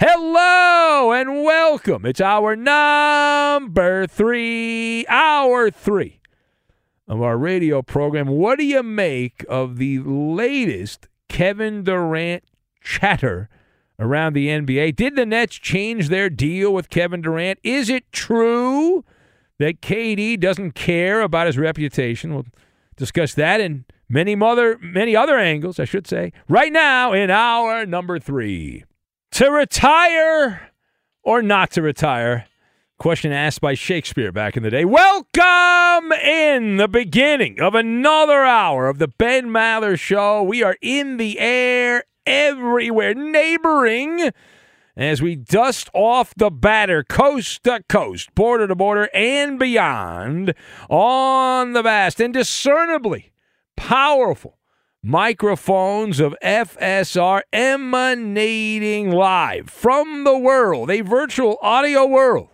Hello and welcome. It's hour number three, hour three of our radio program. What do you make of the latest Kevin Durant chatter around the NBA? Did the Nets change their deal with Kevin Durant? Is it true that KD doesn't care about his reputation? We'll discuss that and many other many other angles, I should say, right now in hour number three to retire or not to retire? Question asked by Shakespeare back in the day. Welcome in the beginning of another hour of the Ben Maller Show. We are in the air everywhere, neighboring as we dust off the batter coast to coast, border to border, and beyond on the vast and discernibly powerful microphones of FSR emanating live from the world, a virtual audio world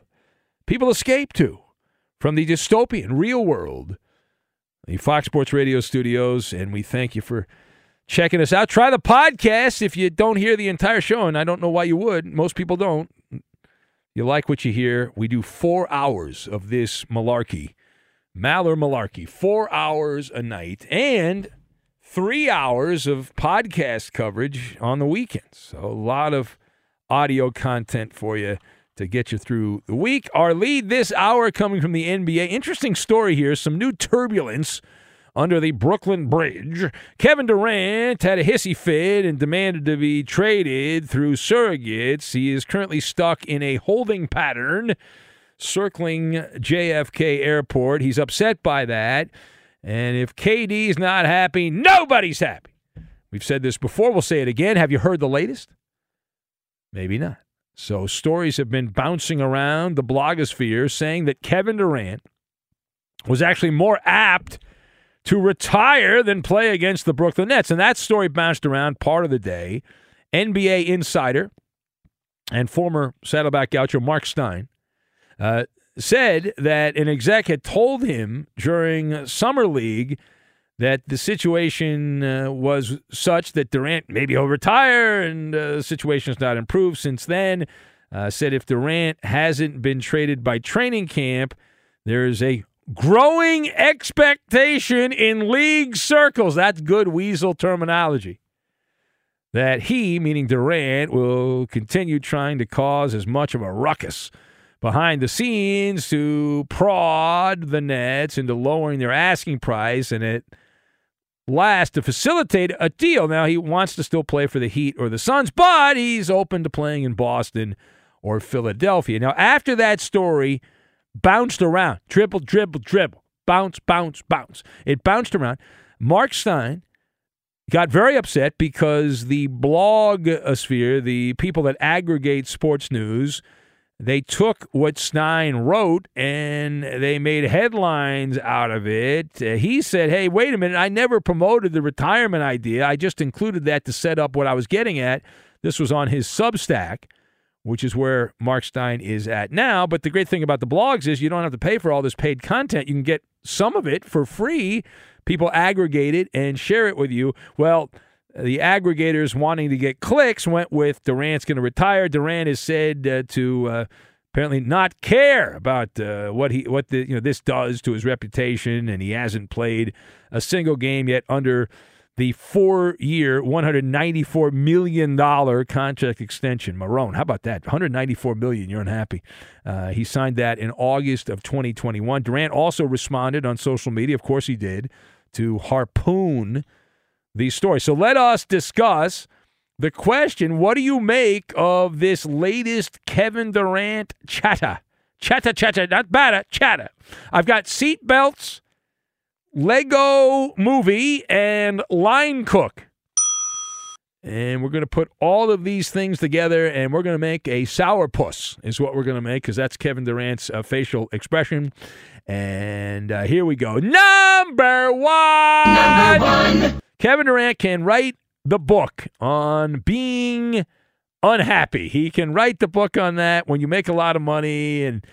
people escape to from the dystopian real world, the Fox Sports Radio studios. And we thank you for checking us out. Try the podcast if you don't hear the entire show, and I don't know why you would. Most people don't. You like what you hear. We do four hours of this malarkey, Maller malarkey, four hours a night. And three hours of podcast coverage on the weekends. So a lot of audio content for you to get you through the week. Our lead this hour coming from the NBA. Interesting story here. Some new turbulence under the Brooklyn Bridge. Kevin Durant had a hissy fit and demanded to be traded through surrogates. He is currently stuck in a holding pattern circling JFK Airport. He's upset by that. And if KD's not happy, nobody's happy. We've said this before. We'll say it again. Have you heard the latest? Maybe not. So stories have been bouncing around the blogosphere saying that Kevin Durant was actually more apt to retire than play against the Brooklyn Nets. And that story bounced around part of the day. NBA insider and former Saddleback Gaucho Marc Stein uh, said that an exec had told him during Summer League that the situation uh, was such that Durant maybe he'll retire and uh, the situation's not improved since then. Uh, said if Durant hasn't been traded by training camp, there's a growing expectation in league circles. That's good weasel terminology. That he, meaning Durant, will continue trying to cause as much of a ruckus behind the scenes to prod the Nets into lowering their asking price and at last to facilitate a deal. Now, he wants to still play for the Heat or the Suns, but he's open to playing in Boston or Philadelphia. Now, after that story bounced around, dribble, dribble, dribble, bounce, bounce, bounce, it bounced around. Marc Stein got very upset because the blog uh, sphere, the people that aggregate sports news, they took what Stein wrote and they made headlines out of it. Uh, he said, Hey, wait a minute. I never promoted the retirement idea. I just included that to set up what I was getting at. This was on his Substack, which is where Marc Stein is at now. But the great thing about the blogs is you don't have to pay for all this paid content. You can get some of it for free. People aggregate it and share it with you. Well, the aggregators wanting to get clicks went with Durant's going to retire. Durant is said uh, to uh, apparently not care about uh, what he what the you know this does to his reputation, and he hasn't played a single game yet under the four-year, one hundred ninety-four million dollar contract extension. Marone, how about that? One hundred ninety-four million. You're unhappy. Uh, he signed that in August of 2021. Durant also responded on social media. Of course, he did to harpoon these stories. So let us discuss the question what do you make of this latest Kevin Durant chatter? Chatter, chatter, not batter, chatter. I've got seat belts, Lego movie, and line cook. And we're going to put all of these things together and we're going to make a sourpuss, is what we're going to make, because that's Kevin Durant's uh, facial expression. And uh, here we go. Number one. Number one. Kevin Durant can write the book on being unhappy. He can write the book on that when you make a lot of money and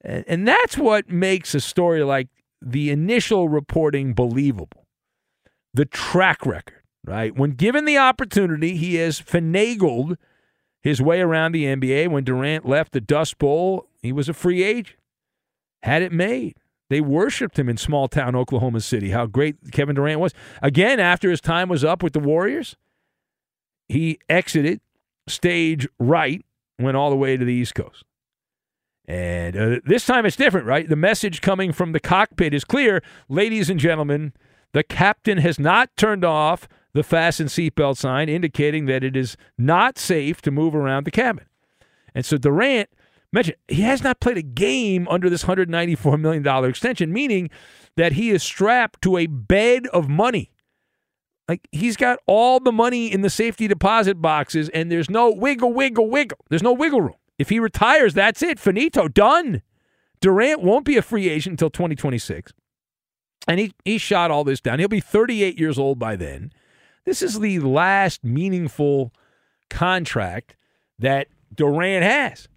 and, that's what makes a story like the initial reporting believable. The track record, right? When given the opportunity, he has finagled his way around the NBA. When Durant left the Dust Bowl, he was a free agent. Had it made. They worshiped him in small town Oklahoma City, how great Kevin Durant was. Again, after his time was up with the Warriors, he exited stage right, went all the way to the East Coast. And uh, this time it's different, right? The message coming from the cockpit is clear. Ladies and gentlemen, the captain has not turned off the fasten seatbelt sign, indicating that it is not safe to move around the cabin. And so Durant mention he has not played a game under this $194 million extension, meaning that he is strapped to a bed of money. Like he's got all the money in the safety deposit boxes, and there's no wiggle, wiggle, wiggle. There's no wiggle room. If he retires, that's it. Finito, done. Durant won't be a free agent until 2026. And he, he shot all this down. He'll be 38 years old by then. This is the last meaningful contract that Durant has.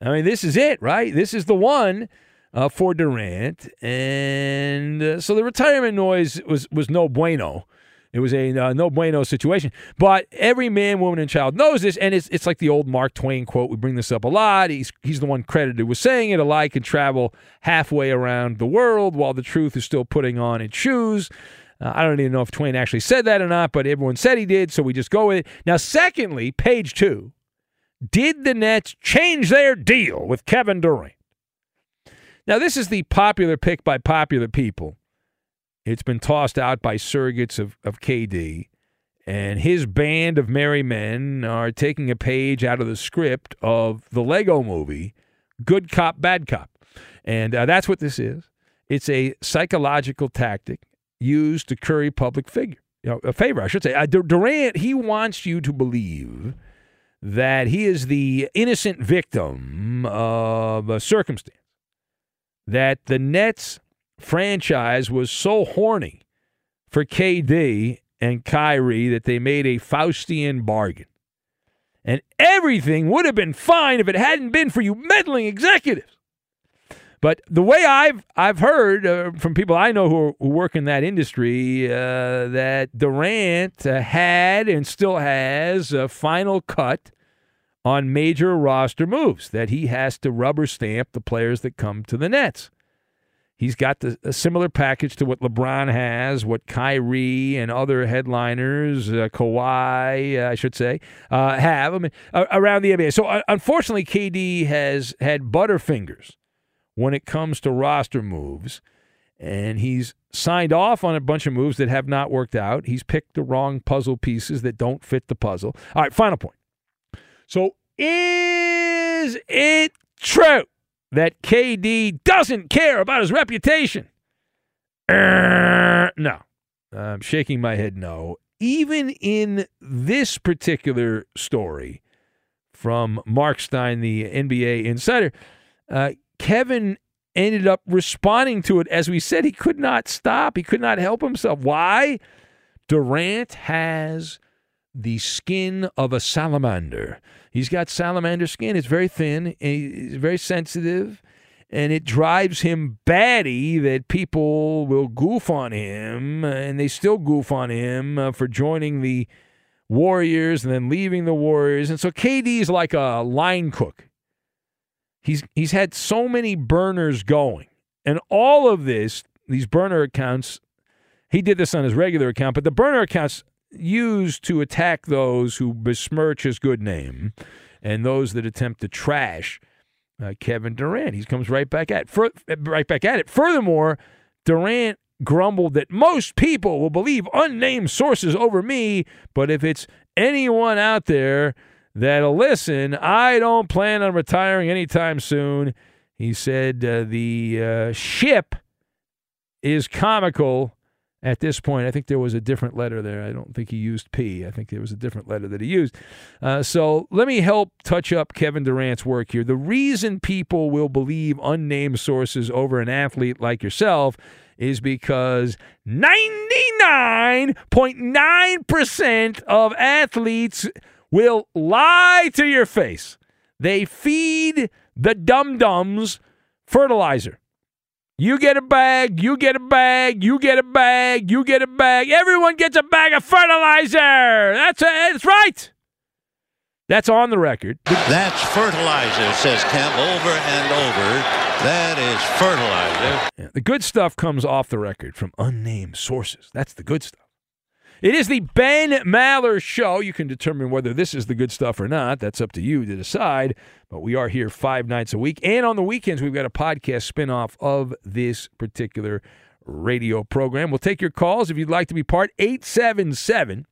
I mean, this is it, right? This is the one uh, for Durant, and uh, so the retirement noise was was no bueno. It was a uh, no bueno situation. But every man, woman, and child knows this, and it's it's like the old Mark Twain quote. We bring this up a lot. He's he's the one credited with saying it. A lie can travel halfway around the world while the truth is still putting on its shoes. Uh, I don't even know if Twain actually said that or not, but everyone said he did, so we just go with it. Now, secondly, page two did the Nets change their deal with Kevin Durant? Now, this is the popular pick by popular people. It's been tossed out by surrogates of, of KD. And his band of merry men are taking a page out of the script of the Lego movie, Good Cop, Bad Cop. And uh, that's what this is. It's a psychological tactic used to curry public figure, you know, a favor, I should say. Uh, Durant, he wants you to believe that he is the innocent victim of a circumstance. That the Nets franchise was so horny for KD and Kyrie that they made a Faustian bargain. And everything would have been fine if it hadn't been for you meddling executives. But the way I've I've heard uh, from people I know who, who work in that industry uh, that Durant uh, had and still has a final cut on major roster moves that he has to rubber stamp the players that come to the Nets. He's got the, a similar package to what LeBron has, what Kyrie and other headliners, uh, Kawhi, uh, I should say, uh, have I mean, around the NBA. So, uh, unfortunately, KD has had butterfingers when it comes to roster moves, and he's signed off on a bunch of moves that have not worked out. He's picked the wrong puzzle pieces that don't fit the puzzle. All right, final point. So, is it true that KD doesn't care about his reputation? Uh, no. I'm shaking my head no. Even in this particular story from Marc Stein, the NBA insider, uh, Kevin ended up responding to it. As we said, he could not stop. He could not help himself. Why? Durant has the skin of a salamander. He's got salamander skin. It's very thin. He's very sensitive. And it drives him batty that people will goof on him, and they still goof on him uh, for joining the Warriors and then leaving the Warriors. And so KD is like a line cook. He's he's had so many burners going, and all of this, these burner accounts. He did this on his regular account, but the burner accounts used to attack those who besmirch his good name and those that attempt to trash uh, Kevin Durant. He comes right back at for, right back at it. Furthermore, Durant grumbled that most people will believe unnamed sources over me, but if it's anyone out there that'll listen. I don't plan on retiring anytime soon. He said uh, the uh, ship is comical at this point. I think there was a different letter there. I don't think he used P. I think there was a different letter that he used. Uh, so let me help touch up Kevin Durant's work here. The reason people will believe unnamed sources over an athlete like yourself is because 99.9% of athletes will lie to your face. They feed the dum dums fertilizer. You get a bag, you get a bag, you get a bag, you get a bag. Everyone gets a bag of fertilizer. That's it. That's right. That's on the record. That's fertilizer, says Kemp over and over. That is fertilizer. Yeah, the good stuff comes off the record from unnamed sources. That's the good stuff. It is the Ben Maller Show. You can determine whether this is the good stuff or not. That's up to you to decide. But we are here five nights a week. And on the weekends, we've got a podcast spinoff of this particular radio program. We'll take your calls if you'd like to be part. 877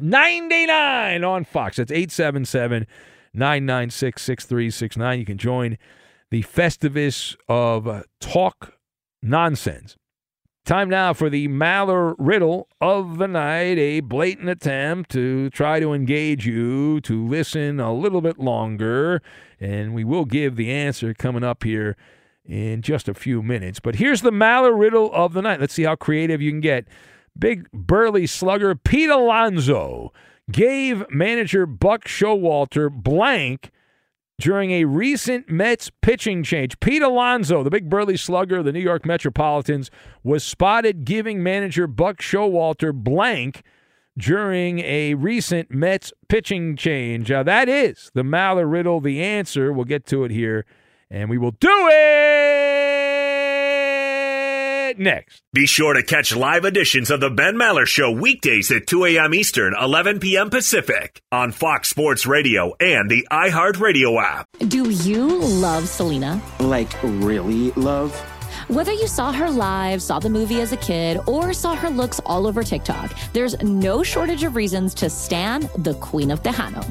99 on Fox. That's 877 996 6369. You can join the Festivus of Talk Nonsense Time now for the Maller riddle of the night, a blatant attempt to try to engage you to listen a little bit longer. And we will give the answer coming up here in just a few minutes. But here's the Maller riddle of the night. Let's see how creative you can get. Big burly slugger Pete Alonso gave manager Buck Showalter blank during a recent Mets pitching change. Pete Alonso, the big burly slugger of the New York Metropolitans, was spotted giving manager Buck Showalter blank during a recent Mets pitching change. That is the Maller riddle, the answer. We'll get to it here, and we will do it next. Be sure to catch live editions of The Ben Maller Show weekdays at 2 a.m. Eastern, 11 p.m. Pacific on Fox Sports Radio and the iHeartRadio app. Do you love Selena? Like, really love? Whether you saw her live, saw the movie as a kid, or saw her looks all over TikTok, there's no shortage of reasons to stand the Queen of Tejano.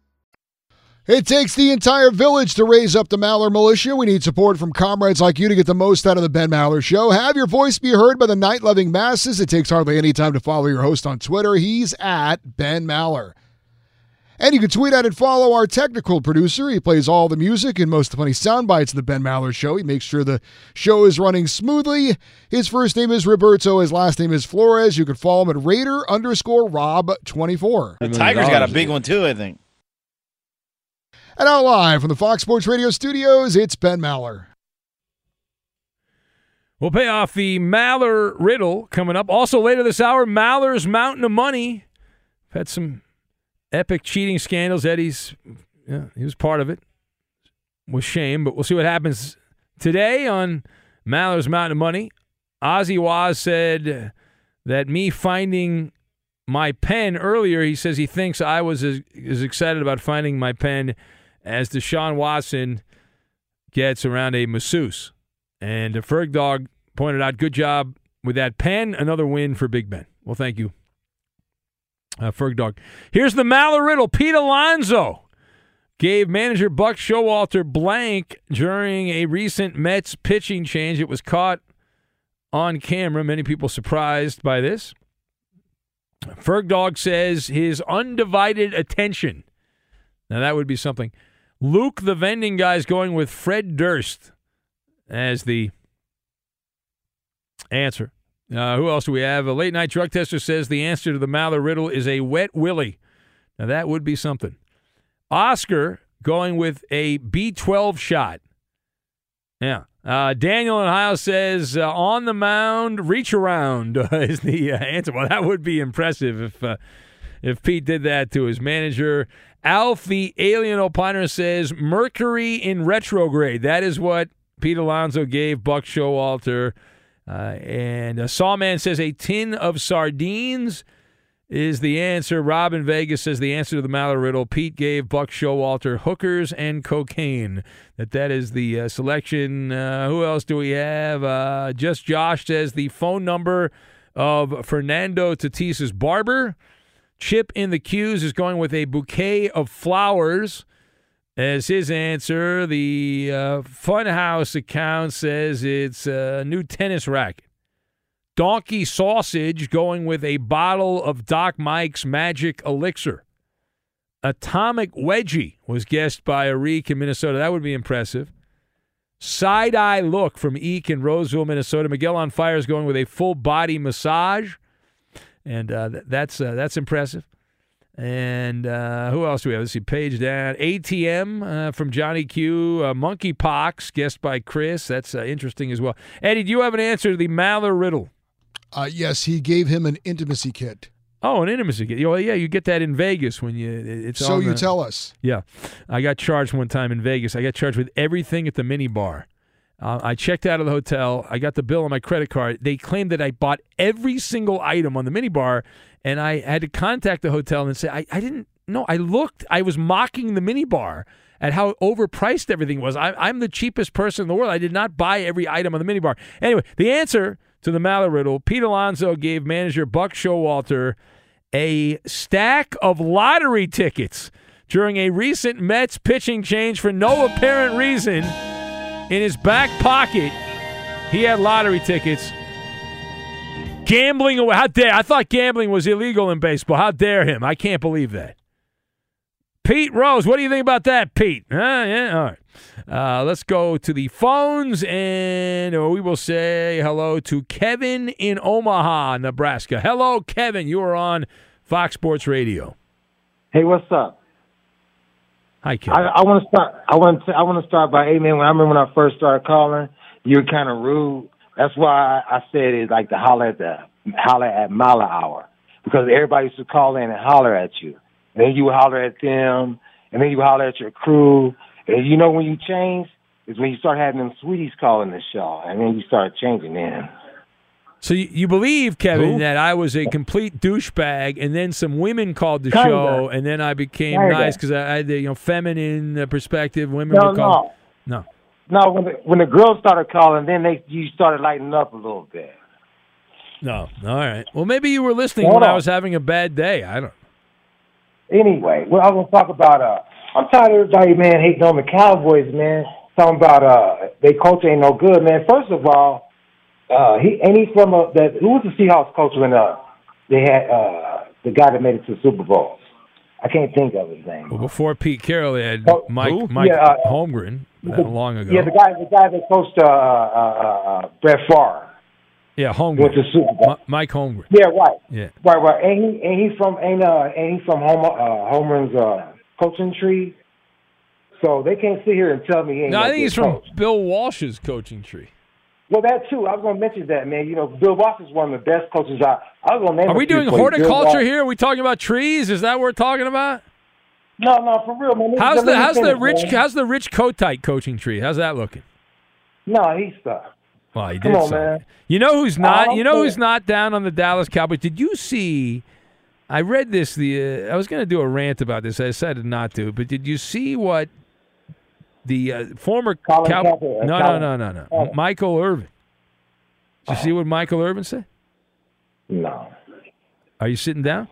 It takes the entire village to raise up the Maller Militia. We need support from comrades like you to get the most out of the Ben Maller Show. Have your voice be heard by the night loving masses. It takes hardly any time to follow your host on Twitter. He's at Ben Maller. And you can tweet at and follow our technical producer. He plays all the music and most of the funny sound bites of the Ben Maller Show. He makes sure the show is running smoothly. His first name is Roberto. His last name is Flores. You can follow him at Raider underscore Rob24. The Tiger's got a big one too, I think. And now live from the Fox Sports Radio studios, it's Ben Maller. We'll pay off the Maller riddle coming up. Also later this hour, Maller's Mountain of Money. We've had some epic cheating scandals. Eddie's, yeah, he was part of it. With shame, but we'll see what happens today on Maller's Mountain of Money. Ozzy Waz said that me finding my pen earlier, he says he thinks I was as, as excited about finding my pen as Deshaun Watson gets around a masseuse. And the Ferg Dog pointed out, good job with that pen. Another win for Big Ben. Well, thank you, uh, Ferg Dog. Here's the Maller riddle. Pete Alonso gave manager Buck Showalter blank during a recent Mets pitching change. It was caught on camera. Many people surprised by this. Ferg Dog says his undivided attention. Now that would be something. Luke, the vending guy, is going with Fred Durst as the answer. Uh, who else do we have? A late night drug tester says the answer to the Maller riddle is a wet willy. Now that would be something. Oscar going with a B12 shot. Yeah. Uh, Daniel in Ohio says uh, on the mound, reach around is the uh, answer. Well, that would be impressive if uh, if Pete did that to his manager. Alf, the alien opiner, says Mercury in retrograde. That is what Pete Alonso gave Buck Showalter. Uh, and uh, Sawman says a tin of sardines is the answer. Robin Vegas says the answer to the Maller riddle. Pete gave Buck Showalter hookers and cocaine. That that is the uh, selection. Uh, who else do we have? Uh, just Josh says the phone number of Fernando Tatis's barber. Chip in the Q's is going with a bouquet of flowers as his answer. The uh, Funhouse account says it's a new tennis racket. Donkey Sausage going with a bottle of Doc Mike's Magic Elixir. Atomic Wedgie was guessed by Arik in Minnesota. That would be impressive. Side Eye Look from Eek in Roseville, Minnesota. Miguel on Fire is going with a full body massage, and uh, that's uh, that's impressive. And uh, who else do we have? Let's see, page down. ATM uh, from Johnny Q. Uh, Monkeypox, guessed by Chris. That's uh, interesting as well. Eddie, do you have an answer to the Maller riddle? Uh, yes, he gave him an intimacy kit. Oh, an intimacy kit. Well, yeah, you get that in Vegas when you. It's So you the- tell us. Yeah, I got charged one time in Vegas. I got charged with everything at the mini bar. Uh, I checked out of the hotel. I got the bill on my credit card. They claimed that I bought every single item on the minibar, and I had to contact the hotel and say I, I didn't know. I looked. I was mocking the minibar at how overpriced everything was. I, I'm the cheapest person in the world. I did not buy every item on the minibar. Anyway, the answer to the Maller riddle: Pete Alonso gave manager Buck Showalter a stack of lottery tickets during a recent Mets pitching change for no apparent reason. In his back pocket, he had lottery tickets. Gambling away. How dare I thought gambling was illegal in baseball. How dare him? I can't believe that. Pete Rose, what do you think about that, Pete? Huh? Yeah, all right. Uh, let's go to the phones, and we will say hello to Kevin in Omaha, Nebraska. Hello, Kevin. You are on Fox Sports Radio. Hey, what's up? Hi, Kevin. I, I want to start. I want to. I want to start by, hey man. When I remember when I first started calling, you were kind of rude. That's why I, said it's like the holler at the holler at Maller hour because everybody used to call in and holler at you, and then you would holler at them, and then you would holler at your crew. And you know when you change is when you start having them sweeties calling the show, and then you start changing then. So you, you believe, Kevin, Who? that I was a complete douchebag, and then some women called the Kinda. show, and then I became Kinda. nice because I had the you know feminine uh, perspective. Women No, would call. no. No. No, when the, when the girls started calling, then they you started lighting up a little bit. No. All right. Well, maybe you were listening Hold when I was having a bad day. I don't. Anyway, well, I was gonna talk about. Uh, I'm tired of everybody, man, hating on the Cowboys, man. Talking about uh, they coach ain't no good, man. First of all, uh, he ain't he from uh, that? Who was the Seahawks coach when uh, they had uh, the guy that made it to the Super Bowl? I can't think of his name. Well, before Pete Carroll, they had Oh, Mike who? Mike Yeah, uh, Holmgren that long ago. Yeah, the guy, the guy that coached uh, uh, uh, Brett Favre. Yeah, Holmgren. Went to Super Bowl. Mi- Mike Holmgren. Yeah, right. Yeah. Right, right. Ain't he? Ain't he from? Ain't uh? Ain't he from Homer? Uh, Homer's uh, coaching tree? So they can't sit here and tell me he ain't. No, I think he's from. Bill Walsh's coaching tree. Well, that too. I was going to mention that, man. You know, Bill Walsh is one of the best coaches. I I was going to name. Are we doing for you. Bill horticulture here? Are we talking about trees? Is that what we're talking about? No, no, for real, man. How's the how's the rich man. how's the Rich Kotite coaching tree? How's that looking? No, he's stuck. Well, he Come did on, man. You know who's not? You know care. who's not down on the Dallas Cowboys? Did you see? I read this. The uh, I was going to do a rant about this. I decided not to. But did you see what the uh, former Colin Cow- Kaepernick, uh, No, no, Colin- no, no, no. Oh. Michael Irvin. Did you see what Michael Irvin said? No. Are you sitting down?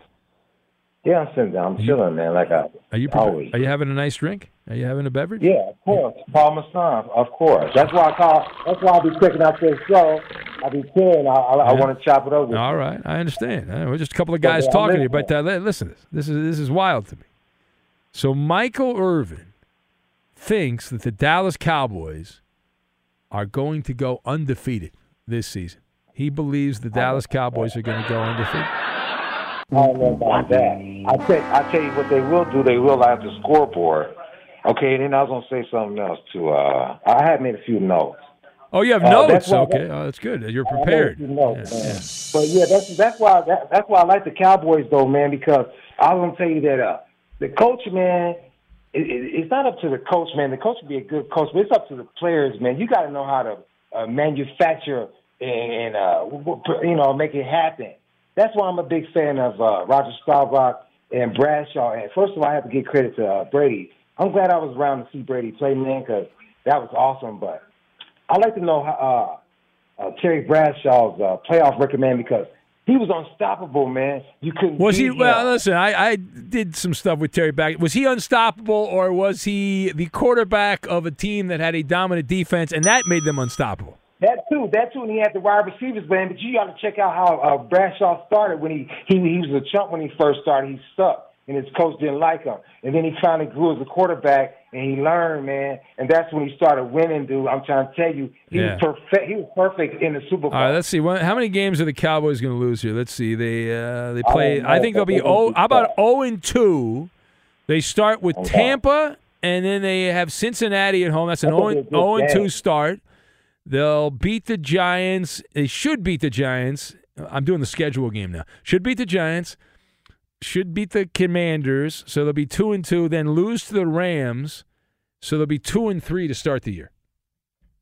Yeah, I'm sitting down. I'm chilling, man. Like I Are you always. are you having a nice drink? Are you having a beverage? Yeah, of course. Paul Masson, of course. That's why I call. That's why I be checking out this show. I be chilling. I, I, I want to chop it over. All right, I understand. We're just a couple of guys Yeah, talking to you, but uh, listen, this. this is this is wild to me. So Michael Irvin thinks that the Dallas Cowboys are going to go undefeated this season. He believes the Dallas Cowboys are going to go undefeated. I don't know about that. I tell, I tell you what they will do. They will have the scoreboard. Okay, and then I was gonna say something else too. Uh, I had made a few notes. Oh, you have Uh, that's notes. why- okay, oh, that's good. You're I made a prepared. notes. But yeah, that's that's why that, that's why I like the Cowboys though, man. Because I was gonna tell you that uh, the coach, man, it, it, it's not up to the coach, man. The coach will be a good coach, but it's up to the players, man. You got to know how to uh, manufacture and, and uh, you know make it happen. That's why I'm a big fan of uh, Roger Staubach and Bradshaw. And first of all, I have to give credit to uh, Brady. I'm glad I was around to see Brady play, man, because that was awesome. But I'd like to know how uh, uh, Terry Bradshaw's uh, playoff record, man, because he was unstoppable, man. You couldn't. Was he? beat Well, listen, I, I did some stuff with Terry back. Was he unstoppable, or was he the quarterback of a team that had a dominant defense, and that made them unstoppable? That too, that too, and he had the wide receivers, man. But you got to check out how uh, Bradshaw started when he he he was a chump when he first started. He stuck, and his coach didn't like him. And then he finally grew as a quarterback, and he learned, man. And that's when he started winning, dude. I'm trying to tell you, he Yeah. was perfect. He was perfect in the Super Bowl. All right, let's see. How many games are the Cowboys going to lose here? Let's see. They uh, they play. don't know, I think they'll be. Oh, how about zero and two? They start with Okay. Tampa, and then they have Cincinnati at home. That's an zero a and good 0 and two start. They'll beat the Giants. They should beat the Giants. I'm doing the schedule game now. Should beat the Giants. Should beat the Commanders. So they'll be two and two. Then lose to the Rams. So they'll be two and three to start the year.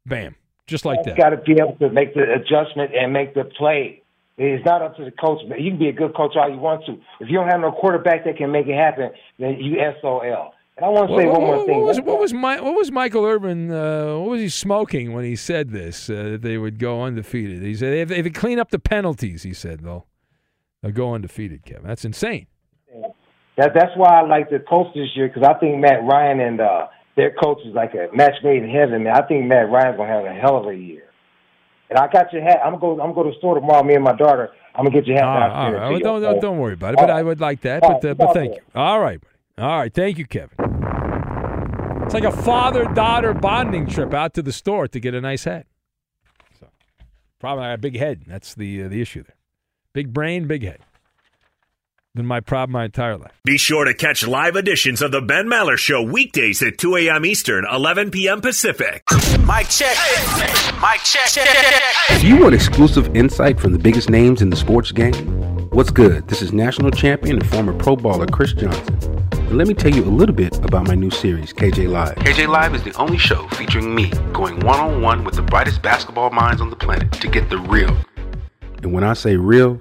Bam, just like that. Got to be able to make the adjustment and make the play. It's not up to the coach. Man. You can be a good coach all you want to. If you don't have no quarterback that can make it happen, then you SOL. And I want to say What- one what- more thing. What was, what was, Mi- what was Michael Irvin? Uh, what was he smoking when he said this? Uh, that they would go undefeated. He said if, if they clean up the penalties, he said they'll go undefeated. Kevin, that's insane. That, that's why I like the coach this year because I think Matt Ryan and uh, their coach is like a match made in heaven. Man, I think Matt Ryan's gonna have a hell of a year. And I got your hat. I'm gonna go. I'm gonna go to the store tomorrow. Me and my daughter. I'm gonna get your hat. All and right, all right. Well, don't, don't don't worry about it. But All I would like that. All But uh, but thank you. All right, buddy. All right. Thank you, Kevin. It's like a father daughter bonding trip out to the store to get a nice hat. So, probably I got a big head. That's the uh, the issue there. Big brain, big head. Been my problem my entire life. Be sure to catch live editions of the Ben Maller Show weekdays at 2 a.m. Eastern, 11 p.m. Pacific. Mike check. Mike check. Do you want exclusive insight from the biggest names in the sports game? What's good? This is national champion and former pro baller Chris Johnson. And let me tell you a little bit about my new series, KJ Live. KJ Live is the only show featuring me going one on one with the brightest basketball minds on the planet to get the real. And when I say real,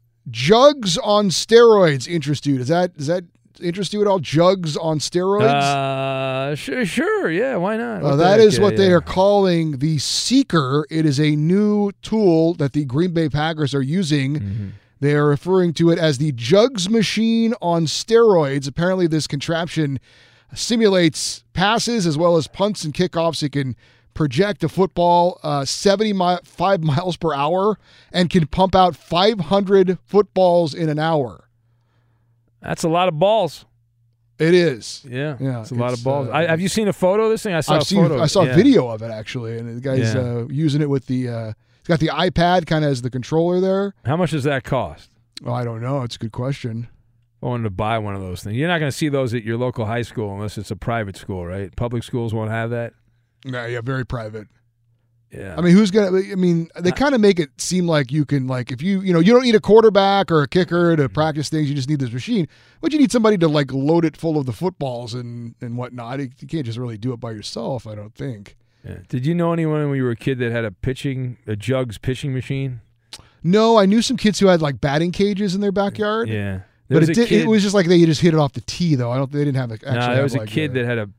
jugs on steroids interest you? Does that does that interest you at all? Jugs on steroids? Uh, sure, sure, yeah, why not? Uh, the that is yeah, what they yeah. are calling the Seeker. It is a new tool that the Green Bay Packers are using. Mm-hmm. They are referring to it as the Jugs machine on steroids. Apparently, this contraption simulates passes as well as punts and kickoffs. It can project a football uh, 75 miles per hour and can pump out 500 footballs in an hour. That's a lot of balls. It is. Yeah, Yeah, it's a lot it's, of balls. uh, I, have you seen a photo of this thing? I saw I've a seen. photo. I saw yeah. a video of it actually, and the guy's Yeah. uh, using it with the. Uh, he's got the iPad kind of as the controller there. How much does that cost? Oh, I don't know. It's a good question. I wanted to buy one of those things. You're not going to see those at your local high school unless it's a private school, right? Public schools won't have that. Yeah, yeah, very private. Yeah. I mean, who's gonna? I mean, they kind of make it seem like you can, like, if you, you know, you don't need a quarterback or a kicker Mm-hmm. to practice things. You just need this machine, but you need somebody to like load it full of the footballs and and whatnot. You can't just really do it by yourself. I don't think. Yeah. Did you know anyone when you were a kid that had a pitching, a Jugs pitching machine? No, I knew some kids who had like batting cages in their backyard. Yeah. There but it, did, kid- it was just like they just hit it off the tee, though. I don't. They didn't have a. actually. no, there have, was a kid that had a.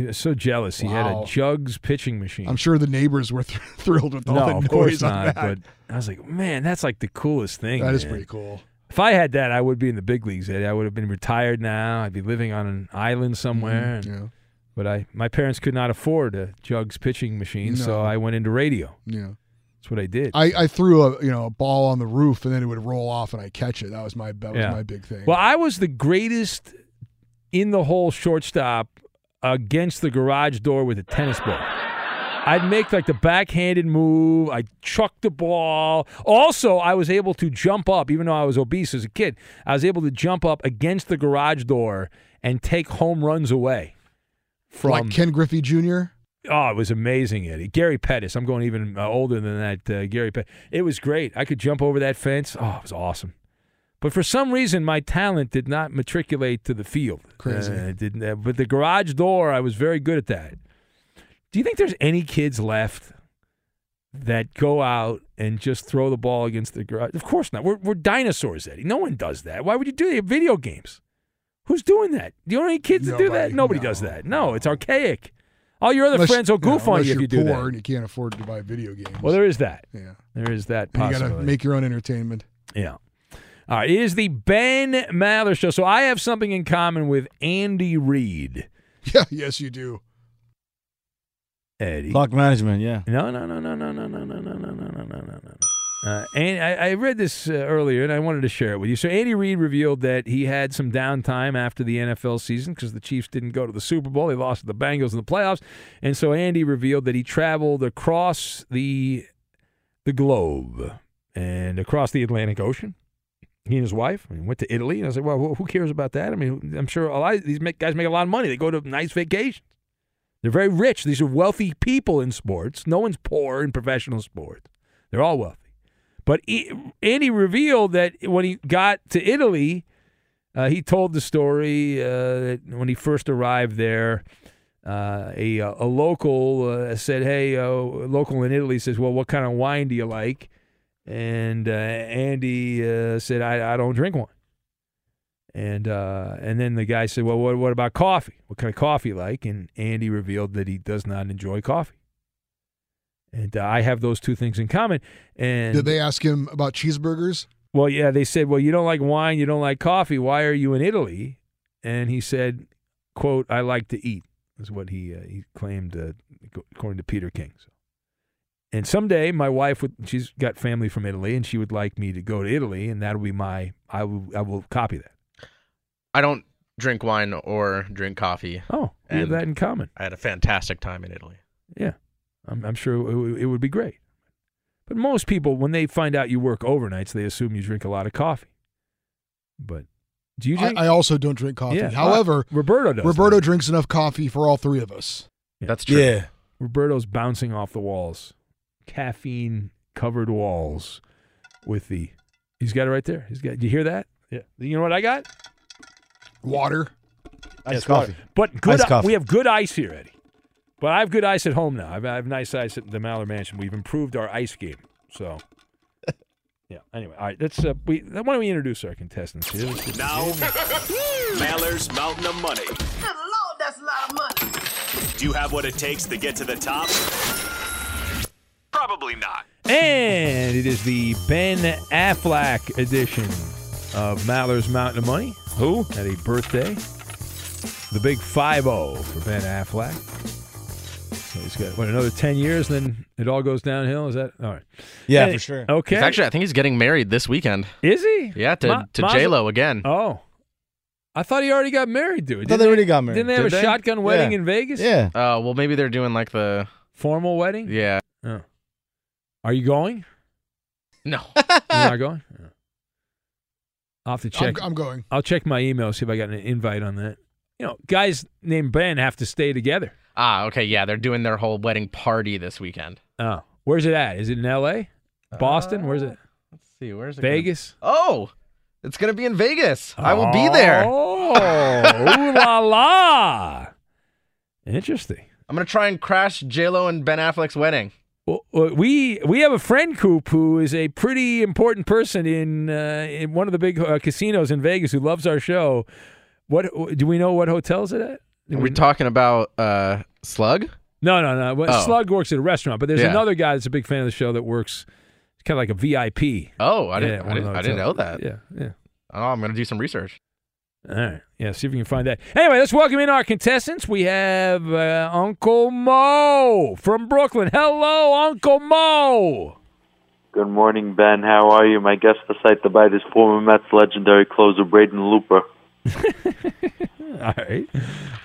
He was so jealous. He had Wow. a Jugs pitching machine. I'm sure the neighbors were thr- thrilled with all no, the of noise course on not. that. But I was like, man, that's like the coolest thing. That is man. pretty cool. If I had that, I would be in the big leagues. Eddie. I would have been retired now. I'd be living on an island somewhere. Mhm, yeah. But I, my parents could not afford a Jugs pitching machine, so No. I went into radio. Yeah. That's what I did. I, I threw a you know a ball on the roof and then it would roll off and I catch it. That was my that was Yeah. my big thing. Well, I was the greatest in the whole shortstop against the garage door with a tennis ball. I'd make like the backhanded move. I'd chuck the ball. Also, I was able to jump up, even though I was obese as a kid. I was able to jump up against the garage door and take home runs away. From like Ken Griffey Jr. Oh, it was amazing, Eddie. Gary Pettis. I'm going even uh, older than that. Uh, Gary Pettis. It was great. I could jump over that fence. Oh, it was awesome. But for some reason, my talent did not matriculate to the field. Crazy. Uh, didn't. Uh, but the garage door, I was very good at that. Do you think there's any kids left that go out and just throw the ball against the garage? Of course not. We're, we're dinosaurs, Eddie. No one does that. Why would you do that? Video games. Who's doing that? Do you know any kids that do that? Nobody, Nobody no, does that. No, it's archaic. All your other Unless- friends will goof on you if you do poor that. and you can't afford to buy video games. Well, there is that. Yeah. There is that you got to make your own entertainment. Yeah. All right. It is the Ben Maller Show. So I have something in common with Andy Reid. Yeah, yes, you do. Eddie. Clock management, yeah. No, no, no, no, no, no, no, no, no, no, no, no, no, no, no. Uh, and I, I read this uh, earlier, and I wanted to share it with you. So Andy Reid revealed that he had some downtime after the NFL season because the Chiefs didn't go to the Super Bowl; they lost to the Bengals in the playoffs. And so Andy revealed that he traveled across the the globe and across the Atlantic Ocean. He and his wife and went to Italy. And I said, well, who cares about that? I mean, I'm sure a lot of these guys make a lot of money. They go to nice vacations. They're very rich. These are wealthy people in sports. No one's poor in professional sports. They're all wealthy. But Andy revealed that when he got to Italy, uh, he told the story uh, that when he first arrived there, uh, a a local uh, said, "Hey, uh, local in Italy says, well, what kind of wine do you like?" And uh, Andy uh, said, I, "I don't drink wine." And uh, and then the guy said, "Well, what what about coffee? What kind of coffee you like?" And Andy revealed that he does not enjoy coffee. And uh, I have those two things in common. And Did they ask him about cheeseburgers? well, yeah, they said, "Well, you don't like wine, you don't like coffee. Why are you in Italy?" And he said, "quote I like to eat." Is what he uh, he claimed, uh, according to Peter King. So. And someday, my wife would she's got family from Italy, and she would like me to go to Italy, and that'll be my I will I will copy that. I don't drink wine or drink coffee. Oh, we have that in common. I had a fantastic time in Italy. Yeah, I'm, I'm sure it, would- it would be great. But most people, when they find out you work overnights, they assume you drink a lot of coffee. But do you I, drink? I also don't drink coffee. Yeah, However, Roberto does. Roberto drinks enough coffee for all three of us. That's true. Yeah. Roberto's bouncing off the walls, caffeine covered walls, with the. He's got it right there. He's got. Do you hear that? Yeah. You know what I got? Water. Iced Yes, water. coffee. But good. Iced coffee. We have good ice here, Eddie. But I have good ice at home now. I have, I have nice ice at the Maller Mansion. We've improved our ice game. So. Yeah. Anyway, all right. Let's. Uh, we. Why don't we introduce our contestants here? Let's get- Now, Maller's Mountain of Money. Good Lord, that's a lot of money. Do you have what it takes to get to the top? Probably not. And it is the Ben Affleck edition of Maller's Mountain of Money. Who had a birthday? The big 5 0 for Ben Affleck. So he's got, what, another 10 years, then it all goes downhill? Is that? All right. Yeah, Any- for sure. Okay. He's actually, I think he's getting married this weekend. Is he? Yeah, to, Ma- to Mazel- J Lo again. Oh. I thought he already got married, dude. I thought Didn't they already got married. Didn't they have Did a they? shotgun wedding Yeah. in Vegas? Yeah. Uh, well, maybe they're doing like the Formal wedding? yeah. Are you going? No. You're not going? Yeah. I'll have to I'm, check. I'm going. I'll check my email, see if I got an invite on that. You know, guys named Ben have to stay together. Ah, okay, yeah, they're doing their whole wedding party this weekend. Oh, where's it at? Is it in L.A., Boston? Where's it? Let's see, where's it? Vegas. Oh, it's gonna be in Vegas. I will be there. Oh, ooh la la! Interesting. I'm gonna try and crash J Lo and Ben Affleck's wedding. Well, well, we we have a friend, Coop, who is a pretty important person in uh, in one of the big uh, casinos in Vegas, who loves our show. What do we know? What hotels is it at? Do Are we we talking about uh, Slug? No, no, no. Well, Oh. Slug works at a restaurant, but there's Yeah. another guy that's a big fan of the show that works. It's kind of like a VIP. Oh, I didn't. I didn't, I didn't know that. Yeah, yeah. Oh, I'm gonna do some research. All right. Yeah, see if we can find that. Anyway, let's welcome in our contestants. We have uh, Uncle Mo from Brooklyn. Hello, Uncle Mo. Good morning, Ben. How are you? My guest this night tonight is former Mets legendary closer Braden Looper. All right,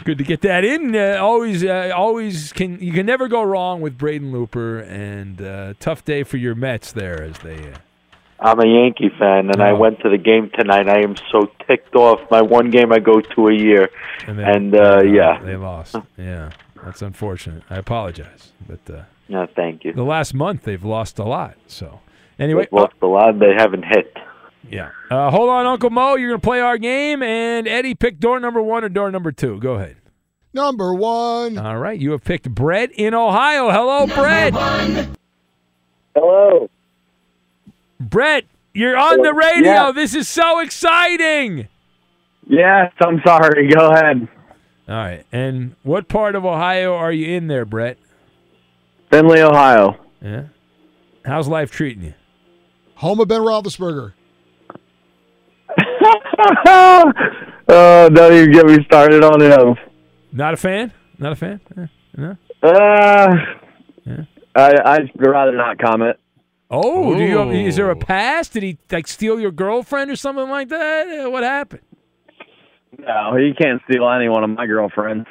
good to get that in. Uh, always, uh, always can you can never go wrong with Braden Looper, and uh, tough day for your Mets there as they. I'm a Yankee fan, and I Oh. went to the game tonight. I am so ticked off. My one game I go to a year, and, and, they, uh, yeah, they lost. Yeah, that's unfortunate. I apologize, but uh, no, thank you. the last month they've lost a lot. So anyway, They've lost a lot. They haven't hit. Yeah. Uh, hold on, Uncle Mo. You're going to play our game. And Eddie, pick door number one or door number two. Go ahead. Number one. All right. You have picked Brett in Ohio. Hello, Brett. Hello. Brett, you're on the radio. Yeah. This is so exciting. Yes, I'm sorry. Go ahead. All right. And what part of Ohio are you in there, Brett? Findlay, Ohio. Yeah. How's life treating you? Home of Ben Roethlisberger. oh, don't even get me started on him. Not a fan? Not a fan? Eh, no. Uh, I, I'd rather not comment. Oh, do you have, is there a past? Did he like steal your girlfriend or something like that? Uh, What happened? No, he can't steal any one of my girlfriends.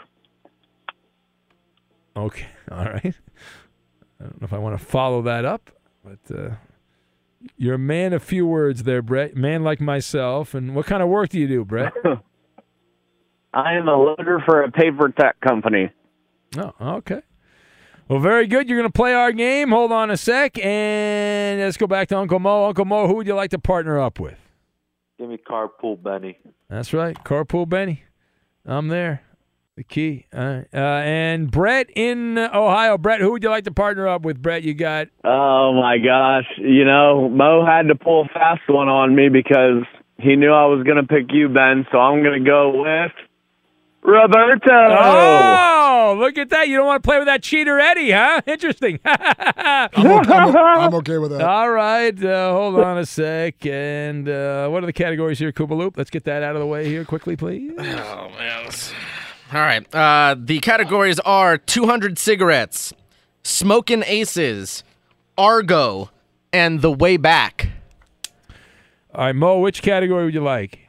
Okay. All right. I don't know if I want to follow that up, but uh, you're a man of few words there, Brett. Man like myself. And what kind of work do you do, Brett? I am a loader for a paper tech company. Oh, okay. Well, very good. You're going to play our game. Hold on a sec, and let's go back to Uncle Mo. Uncle Mo, who would you like to partner up with? Give me carpool, Benny. That's right, Carpool Benny. I'm there. The key. All right. Uh, and Brett in uh, Ohio. Brett, who would you like to partner up with? Brett, you got Oh my gosh! You know, Mo had to pull a fast one on me because he knew I was going to pick you, Ben. So I'm going to go with Roberto. Oh, look at that. You don't want to play with that cheater Eddie, huh? Interesting. I'm okay, I'm, I'm okay with that. All right. Uh, hold on a sec. And uh, what are the categories here, Koopa Loop? Let's get that out of the way here quickly, please. Oh man. All right. Uh, the categories are 200 cigarettes, smoking aces, Argo, and the way back. All right, Mo, which category would you like?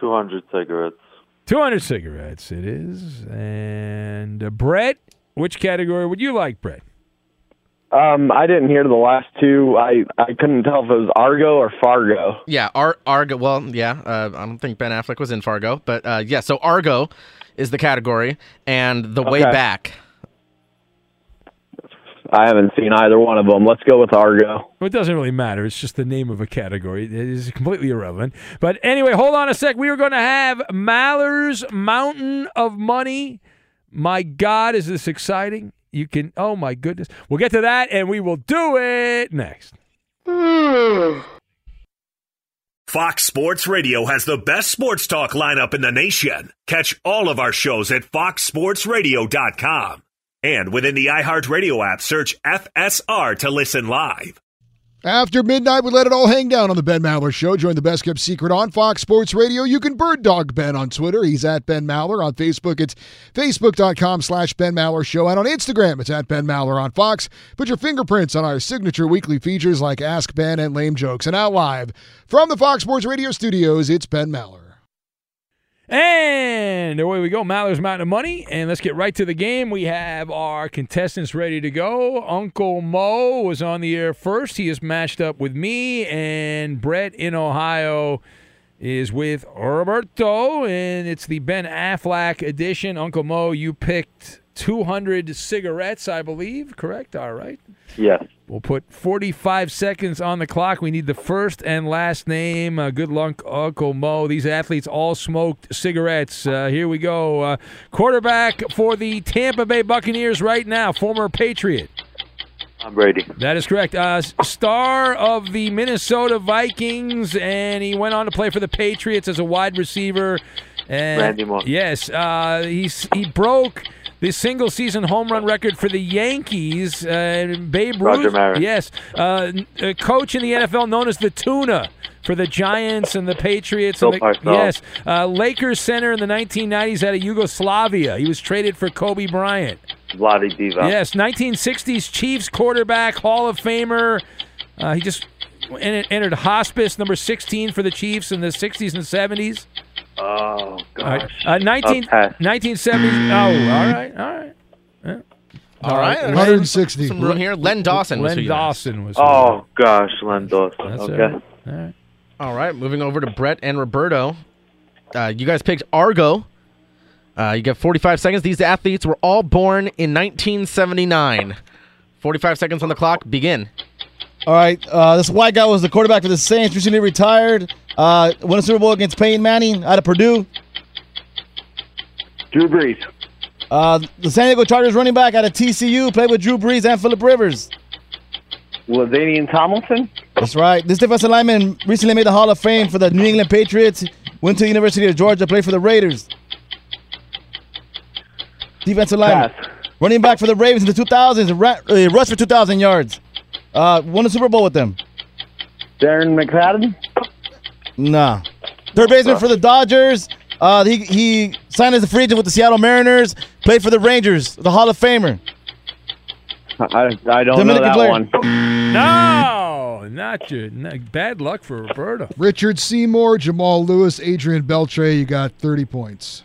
200 cigarettes. 200 cigarettes, it is. And uh, Brett, which category would you like, Brett? Um, I didn't hear the last two. I I couldn't tell if it was Argo or Fargo. Yeah, Ar- Argo. Well, yeah. Uh, I don't think Ben Affleck was in Fargo, but uh, yeah. So Argo is the category, and the way Okay. back. I haven't seen either one of them. Let's go with Argo. Well, it doesn't really matter. It's just the name of a category. It is completely irrelevant. But anyway, hold on a sec. We are going to have Maller's Mountain of Money. My God, is this exciting? You can, oh my goodness. We'll get to that and we will do it next. Fox Sports Radio has the best sports talk lineup in the nation. Catch all of our shows at foxsportsradio.com. And within the iHeartRadio app, search FSR to listen live. After midnight, we let it all hang down on the Ben Maller Show. Join the best kept secret on Fox Sports Radio. You can bird dog Ben on Twitter. He's at Ben Maller. On Facebook, it's facebook.com slash Ben Maller Show. And on Instagram, it's at Ben Maller on Fox. Put your fingerprints on our signature weekly features like Ask Ben and Lame Jokes. And now live from the Fox Sports Radio studios, it's Ben Maller. And away we go. Maller's Mountain of Money. And let's get right to the game. We have our contestants ready to go. Uncle Mo was on the air first. He is matched up with me. And Brett in Ohio is with Roberto. And it's the Ben Affleck edition. Uncle Mo, you picked 200 cigarettes, I believe. Correct? All right. Yes. We'll put 45 seconds on the clock. We need the first and last name. Uh, good luck, Uncle Mo. These athletes all smoked cigarettes. Uh, here we go. Uh, quarterback for the Tampa Bay Buccaneers right now, former Patriot. I'm Brady. That is correct. Uh, star of the Minnesota Vikings, and he went on to play for the Patriots as a wide receiver. And Randy Moss. Yes, uh, he's he broke the single season home run record for the Yankees. Uh, Babe Roger Ruth. Maris. Yes, uh, a coach in the NFL known as the Tuna. For the Giants and the Patriots, and the, yes, uh, Lakers center in the 1990s out of Yugoslavia. He was traded for Kobe Bryant. Vlade Divac. Yes, 1960s Chiefs quarterback, Hall of Famer. Uh, he just entered hospice number 16 for the Chiefs in the 60s and 70s. Oh, All gosh. right. Uh, 19, I'll pass. 1970s. Oh, all right, all right. Yeah. All right. there's 160. Some room here. Len Dawson Len who you Dawson was. Oh, gosh, Len Dawson. That's okay. it. All right. All right. Moving over to Brett and Roberto. Uh, you guys picked Argo. Uh, you get 45 seconds. These athletes were all born in 1979. 45 seconds on the clock. Begin. All right. Uh, this white guy was the quarterback for the Saints, recently retired. Uh, won a Super Bowl against Peyton Manning out of Purdue. Drew Brees. Uh, the San Diego Chargers running back out of TCU played with Drew Brees and Philip Rivers. Ladainian Tomlinson. That's right. This defensive lineman recently made the Hall of Fame for the New England Patriots. Went to the University of Georgia, played for the Raiders. Defensive lineman. Pass. Running back for the Ravens in the 2000s. Ra- uh, rushed for 2,000 yards. Uh, won a Super Bowl with them. Darren McFadden. Nah. Third baseman for the Dodgers. Uh, he, he signed as a free agent with the Seattle Mariners. Played for the Rangers. The Hall of Famer. I, I don't Dominican know that player. one. No, not you. No, bad luck for Roberto. Richard Seymour, Jamal Lewis, Adrian Beltre. You got 30 points.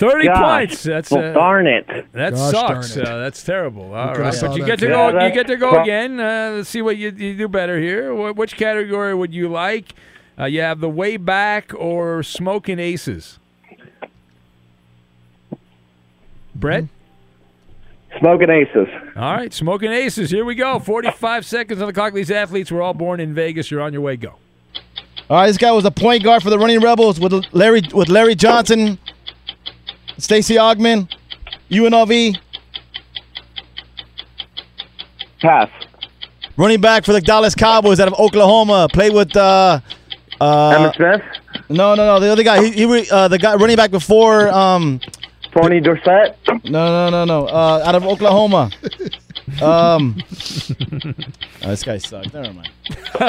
30 Gosh. points. That's well, uh, darn it. That Gosh sucks. darn it. Uh, that's terrible. All could've right, saw but you get to Yeah, go. You get to go pro- again. Uh, let's see what you, you do better here. Wh- which category would you like? Uh, you have the way back or smoking aces. Brett. Smoking Aces. All right, smoking aces. Here we go. Forty-five seconds on the clock. These athletes were all born in Vegas. You're on your way. Go. All right, this guy was a point guard for the Running Rebels with Larry with Larry Johnson, Stacey Augmon, UNLV. Pass. Running back for the Dallas Cowboys out of Oklahoma. Played with uh, uh, Emmitt Smith. no, no, no. The other guy, he, he re- uh, the guy running back before. Um, Tony Dorsett. no, no, no, no. Uh, out of Oklahoma. Um, oh, this guy sucks. Never mind. Come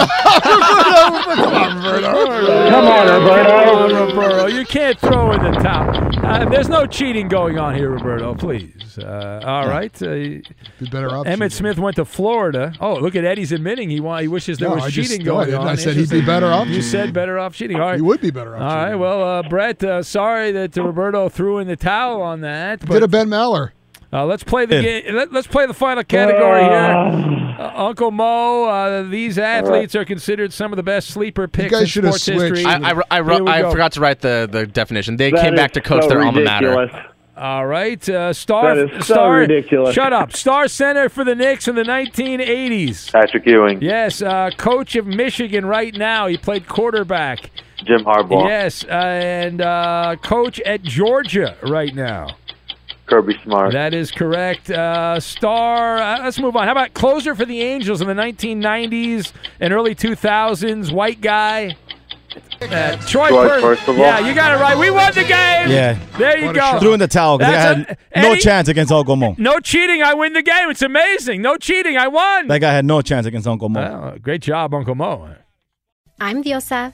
on, Roberto. Come on, Roberto. Roberto, You can't throw in the towel. Uh, there's no cheating going on here, Roberto. Please. Uh, all right. Uh, Be better off. Emmitt Smith went to Florida. Oh, look at Eddie's admitting he want, he wishes there No, was I cheating no, I going didn't. on. I said he'd be better off You cheating. said better off cheating. All right. He would be better off. All right. Well, uh, Brett, uh, sorry that Roberto threw in the towel on that. Get But a Ben Maller. Uh, let's play the game. Let, us play the final category here. Uh, Uncle Mo, uh, these athletes are considered some of the best sleeper picks in sports history. switched. I, I, I, I forgot to write the, the definition. They That came back to coach so their alma mater. ridiculous. All right, uh, star, That is so star, ridiculous. Shut up, star center for the Knicks in the 1980s. Patrick Ewing. Yes, uh, coach of Michigan right now. He played quarterback. Jim Harbaugh. Yes, uh, and uh, coach at Georgia right now. Kirby Smart. That is correct. Uh, star. Uh, let's move on. How about closer for the Angels in the 1990s and early 2000s? White guy. Uh, Troy, Troy Per- Percival. Yeah, you got it right. We won the game. Yeah. There you go. Threw in the towel because I had a- no Eddie? chance against Uncle Mo. No cheating. I win the game. It's amazing. No cheating. I won. That guy had no chance against Uncle Mo. Well, great job, Uncle Mo. I'm Diosa.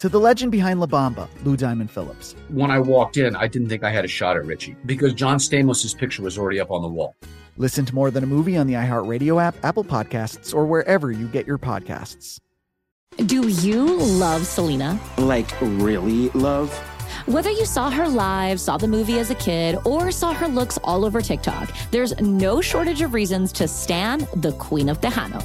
To the legend behind La Bamba, Lou Diamond Phillips. When I walked in, I didn't think I had a shot at Richie because John Stamos' picture was already up on the wall. Listen to More Than a Movie on the iHeartRadio app, Apple Podcasts, or wherever you get your podcasts. Do you love Selena? Like, really love? Whether you saw her live, saw the movie as a kid, or saw her looks all over TikTok, there's no shortage of reasons to stan the Queen of Tejano.